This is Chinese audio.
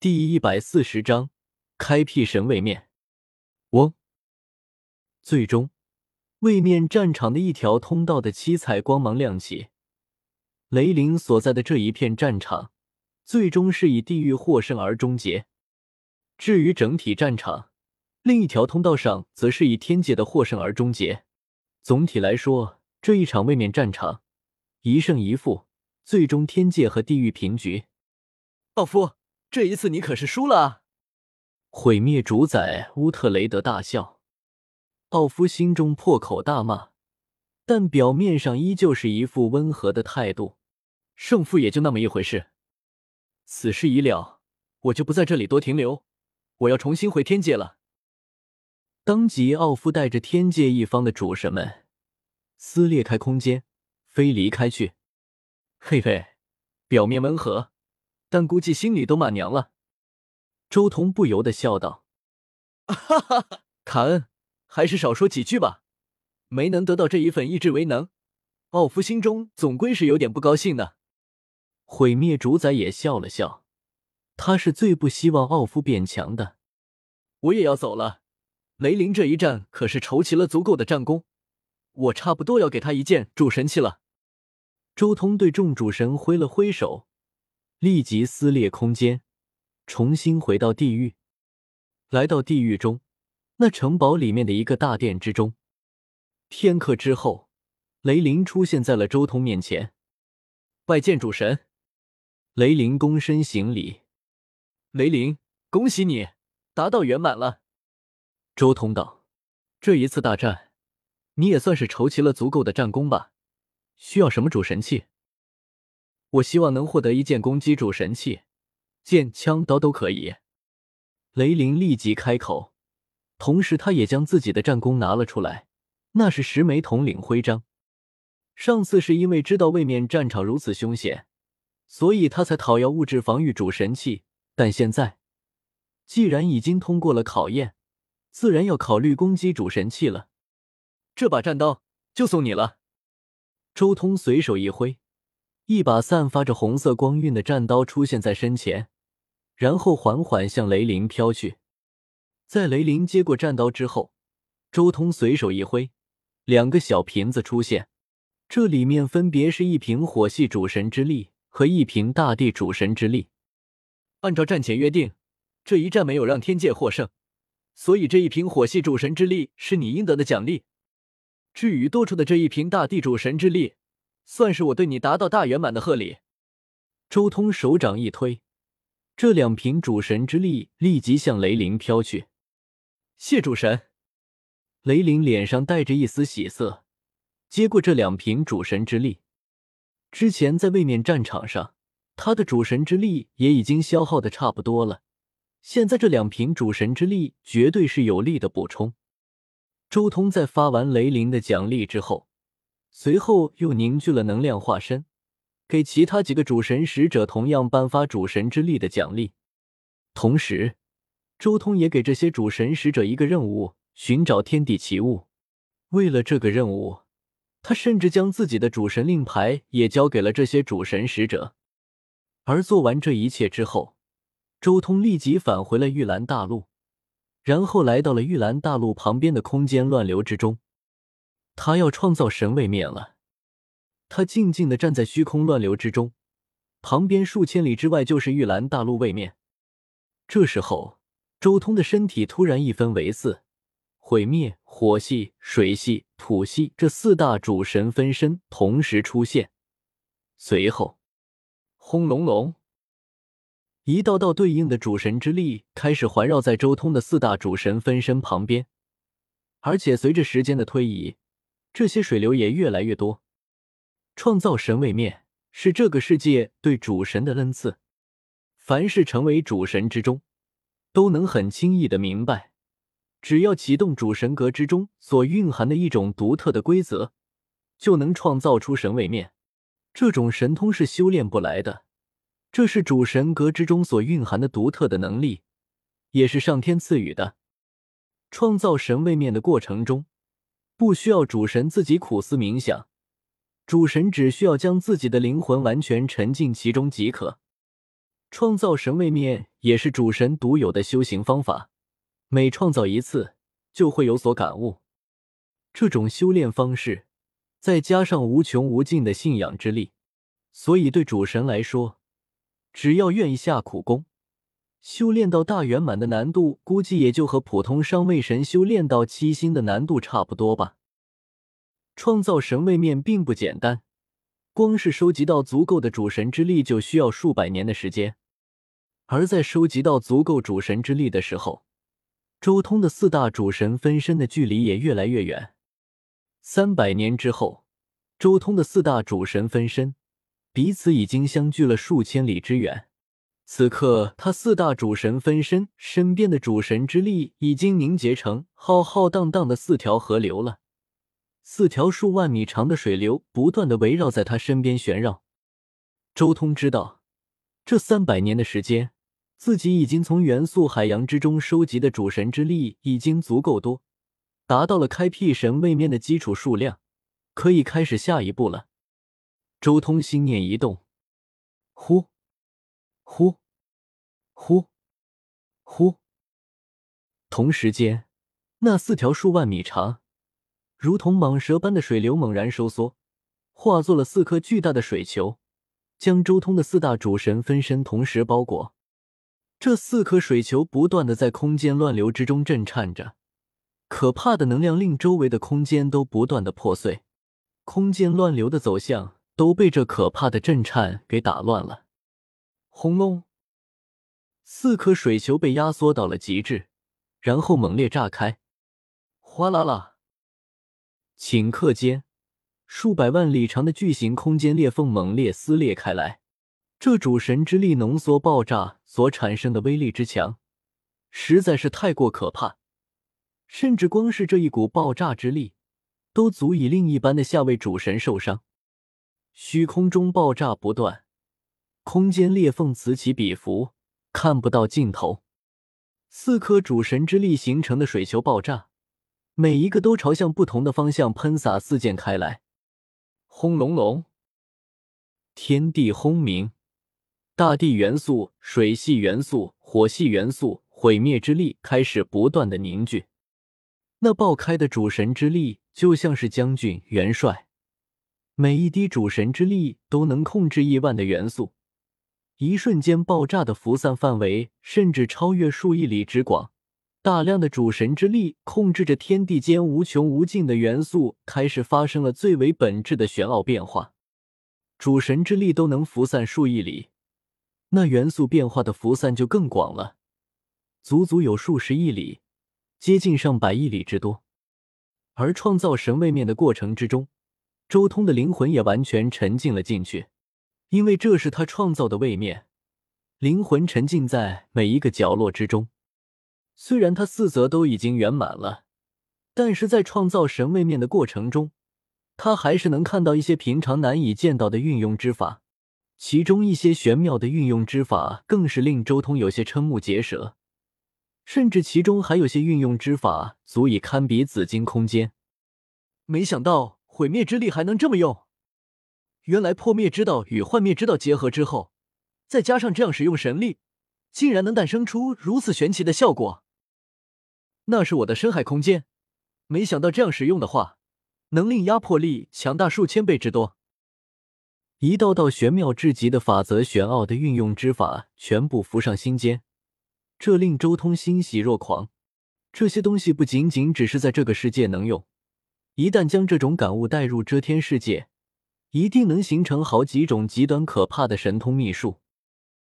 第一百四十章，开辟神位面。嗡！最终，位面战场的一条通道的七彩光芒亮起。雷灵所在的这一片战场，最终是以地狱获胜而终结。至于整体战场，另一条通道上则是以天界的获胜而终结。总体来说，这一场位面战场一胜一负，最终天界和地狱平局。奥夫。这一次你可是输了！毁灭主宰乌特雷德大笑，奥夫心中破口大骂，但表面上依旧是一副温和的态度。胜负也就那么一回事，此事已了，我就不在这里多停留，我要重新回天界了。当即，奥夫带着天界一方的主神们撕裂开空间，飞离开去。嘿嘿，表面温和。但估计心里都骂娘了。周彤不由得笑道：“哈哈哈，卡恩，还是少说几句吧。没能得到这一份意志为能，奥夫心中总归是有点不高兴的。”毁灭主宰也笑了笑，他是最不希望奥夫变强的。我也要走了，雷凌这一战可是筹齐了足够的战功，我差不多要给他一件主神器了。周通对众主神挥了挥手。立即撕裂空间，重新回到地狱。来到地狱中，那城堡里面的一个大殿之中。片刻之后，雷灵出现在了周通面前。拜见主神。雷灵躬身行礼。雷灵，恭喜你达到圆满了。周通道：“这一次大战，你也算是筹齐了足够的战功吧？需要什么主神器？”我希望能获得一件攻击主神器，剑、枪、刀都可以。雷凌立即开口，同时他也将自己的战功拿了出来，那是十枚统领徽章。上次是因为知道位面战场如此凶险，所以他才讨要物质防御主神器。但现在，既然已经通过了考验，自然要考虑攻击主神器了。这把战刀就送你了。周通随手一挥。一把散发着红色光晕的战刀出现在身前，然后缓缓向雷凌飘去。在雷凌接过战刀之后，周通随手一挥，两个小瓶子出现，这里面分别是一瓶火系主神之力和一瓶大地主神之力。按照战前约定，这一战没有让天界获胜，所以这一瓶火系主神之力是你应得的奖励。至于多出的这一瓶大地主神之力，算是我对你达到大圆满的贺礼。周通手掌一推，这两瓶主神之力立即向雷灵飘去。谢主神！雷灵脸上带着一丝喜色，接过这两瓶主神之力。之前在位面战场上，他的主神之力也已经消耗的差不多了，现在这两瓶主神之力绝对是有力的补充。周通在发完雷灵的奖励之后。随后又凝聚了能量化身，给其他几个主神使者同样颁发主神之力的奖励。同时，周通也给这些主神使者一个任务：寻找天地奇物。为了这个任务，他甚至将自己的主神令牌也交给了这些主神使者。而做完这一切之后，周通立即返回了玉兰大陆，然后来到了玉兰大陆旁边的空间乱流之中。他要创造神位面了。他静静的站在虚空乱流之中，旁边数千里之外就是玉兰大陆位面。这时候，周通的身体突然一分为四，毁灭、火系、水系、土系这四大主神分身同时出现。随后，轰隆隆，一道道对应的主神之力开始环绕在周通的四大主神分身旁边，而且随着时间的推移。这些水流也越来越多。创造神位面是这个世界对主神的恩赐。凡是成为主神之中，都能很轻易的明白，只要启动主神格之中所蕴含的一种独特的规则，就能创造出神位面。这种神通是修炼不来的，这是主神格之中所蕴含的独特的能力，也是上天赐予的。创造神位面的过程中。不需要主神自己苦思冥想，主神只需要将自己的灵魂完全沉浸其中即可。创造神位面也是主神独有的修行方法，每创造一次就会有所感悟。这种修炼方式，再加上无穷无尽的信仰之力，所以对主神来说，只要愿意下苦功，修炼到大圆满的难度，估计也就和普通上位神修炼到七星的难度差不多吧。创造神位面并不简单。光是收集到足够的主神之力，就需要数百年的时间。而在收集到足够主神之力的时候，周通的四大主神分身的距离也越来越远。三百年之后，周通的四大主神分身彼此已经相距了数千里之远。此刻，他四大主神分身身边的主神之力已经凝结成浩浩荡荡的四条河流了。四条数万米长的水流不断的围绕在他身边旋绕。周通知道，这三百年的时间，自己已经从元素海洋之中收集的主神之力已经足够多，达到了开辟神位面的基础数量，可以开始下一步了。周通心念一动，呼，呼，呼，呼，同时间，那四条数万米长。如同蟒蛇般的水流猛然收缩，化作了四颗巨大的水球，将周通的四大主神分身同时包裹。这四颗水球不断的在空间乱流之中震颤着，可怕的能量令周围的空间都不断的破碎，空间乱流的走向都被这可怕的震颤给打乱了。轰隆！四颗水球被压缩到了极致，然后猛烈炸开，哗啦啦！顷刻间，数百万里长的巨型空间裂缝猛烈撕裂开来。这主神之力浓缩爆炸所产生的威力之强，实在是太过可怕。甚至光是这一股爆炸之力，都足以令一般的下位主神受伤。虚空中爆炸不断，空间裂缝此起彼伏，看不到尽头。四颗主神之力形成的水球爆炸。每一个都朝向不同的方向喷洒四溅开来，轰隆隆，天地轰鸣，大地元素、水系元素、火系元素毁灭之力开始不断的凝聚。那爆开的主神之力就像是将军、元帅，每一滴主神之力都能控制亿万的元素，一瞬间爆炸的辐散范围甚至超越数亿里之广。大量的主神之力控制着天地间无穷无尽的元素，开始发生了最为本质的玄奥变化。主神之力都能辐散数亿里，那元素变化的辐散就更广了，足足有数十亿里，接近上百亿里之多。而创造神位面的过程之中，周通的灵魂也完全沉浸了进去，因为这是他创造的位面，灵魂沉浸在每一个角落之中。虽然他四则都已经圆满了，但是在创造神位面的过程中，他还是能看到一些平常难以见到的运用之法，其中一些玄妙的运用之法更是令周通有些瞠目结舌，甚至其中还有些运用之法足以堪比紫金空间。没想到毁灭之力还能这么用，原来破灭之道与幻灭之道结合之后，再加上这样使用神力，竟然能诞生出如此玄奇的效果。那是我的深海空间，没想到这样使用的话，能令压迫力强大数千倍之多。一道道玄妙至极的法则、玄奥的运用之法全部浮上心间，这令周通欣喜若狂。这些东西不仅仅只是在这个世界能用，一旦将这种感悟带入遮天世界，一定能形成好几种极端可怕的神通秘术。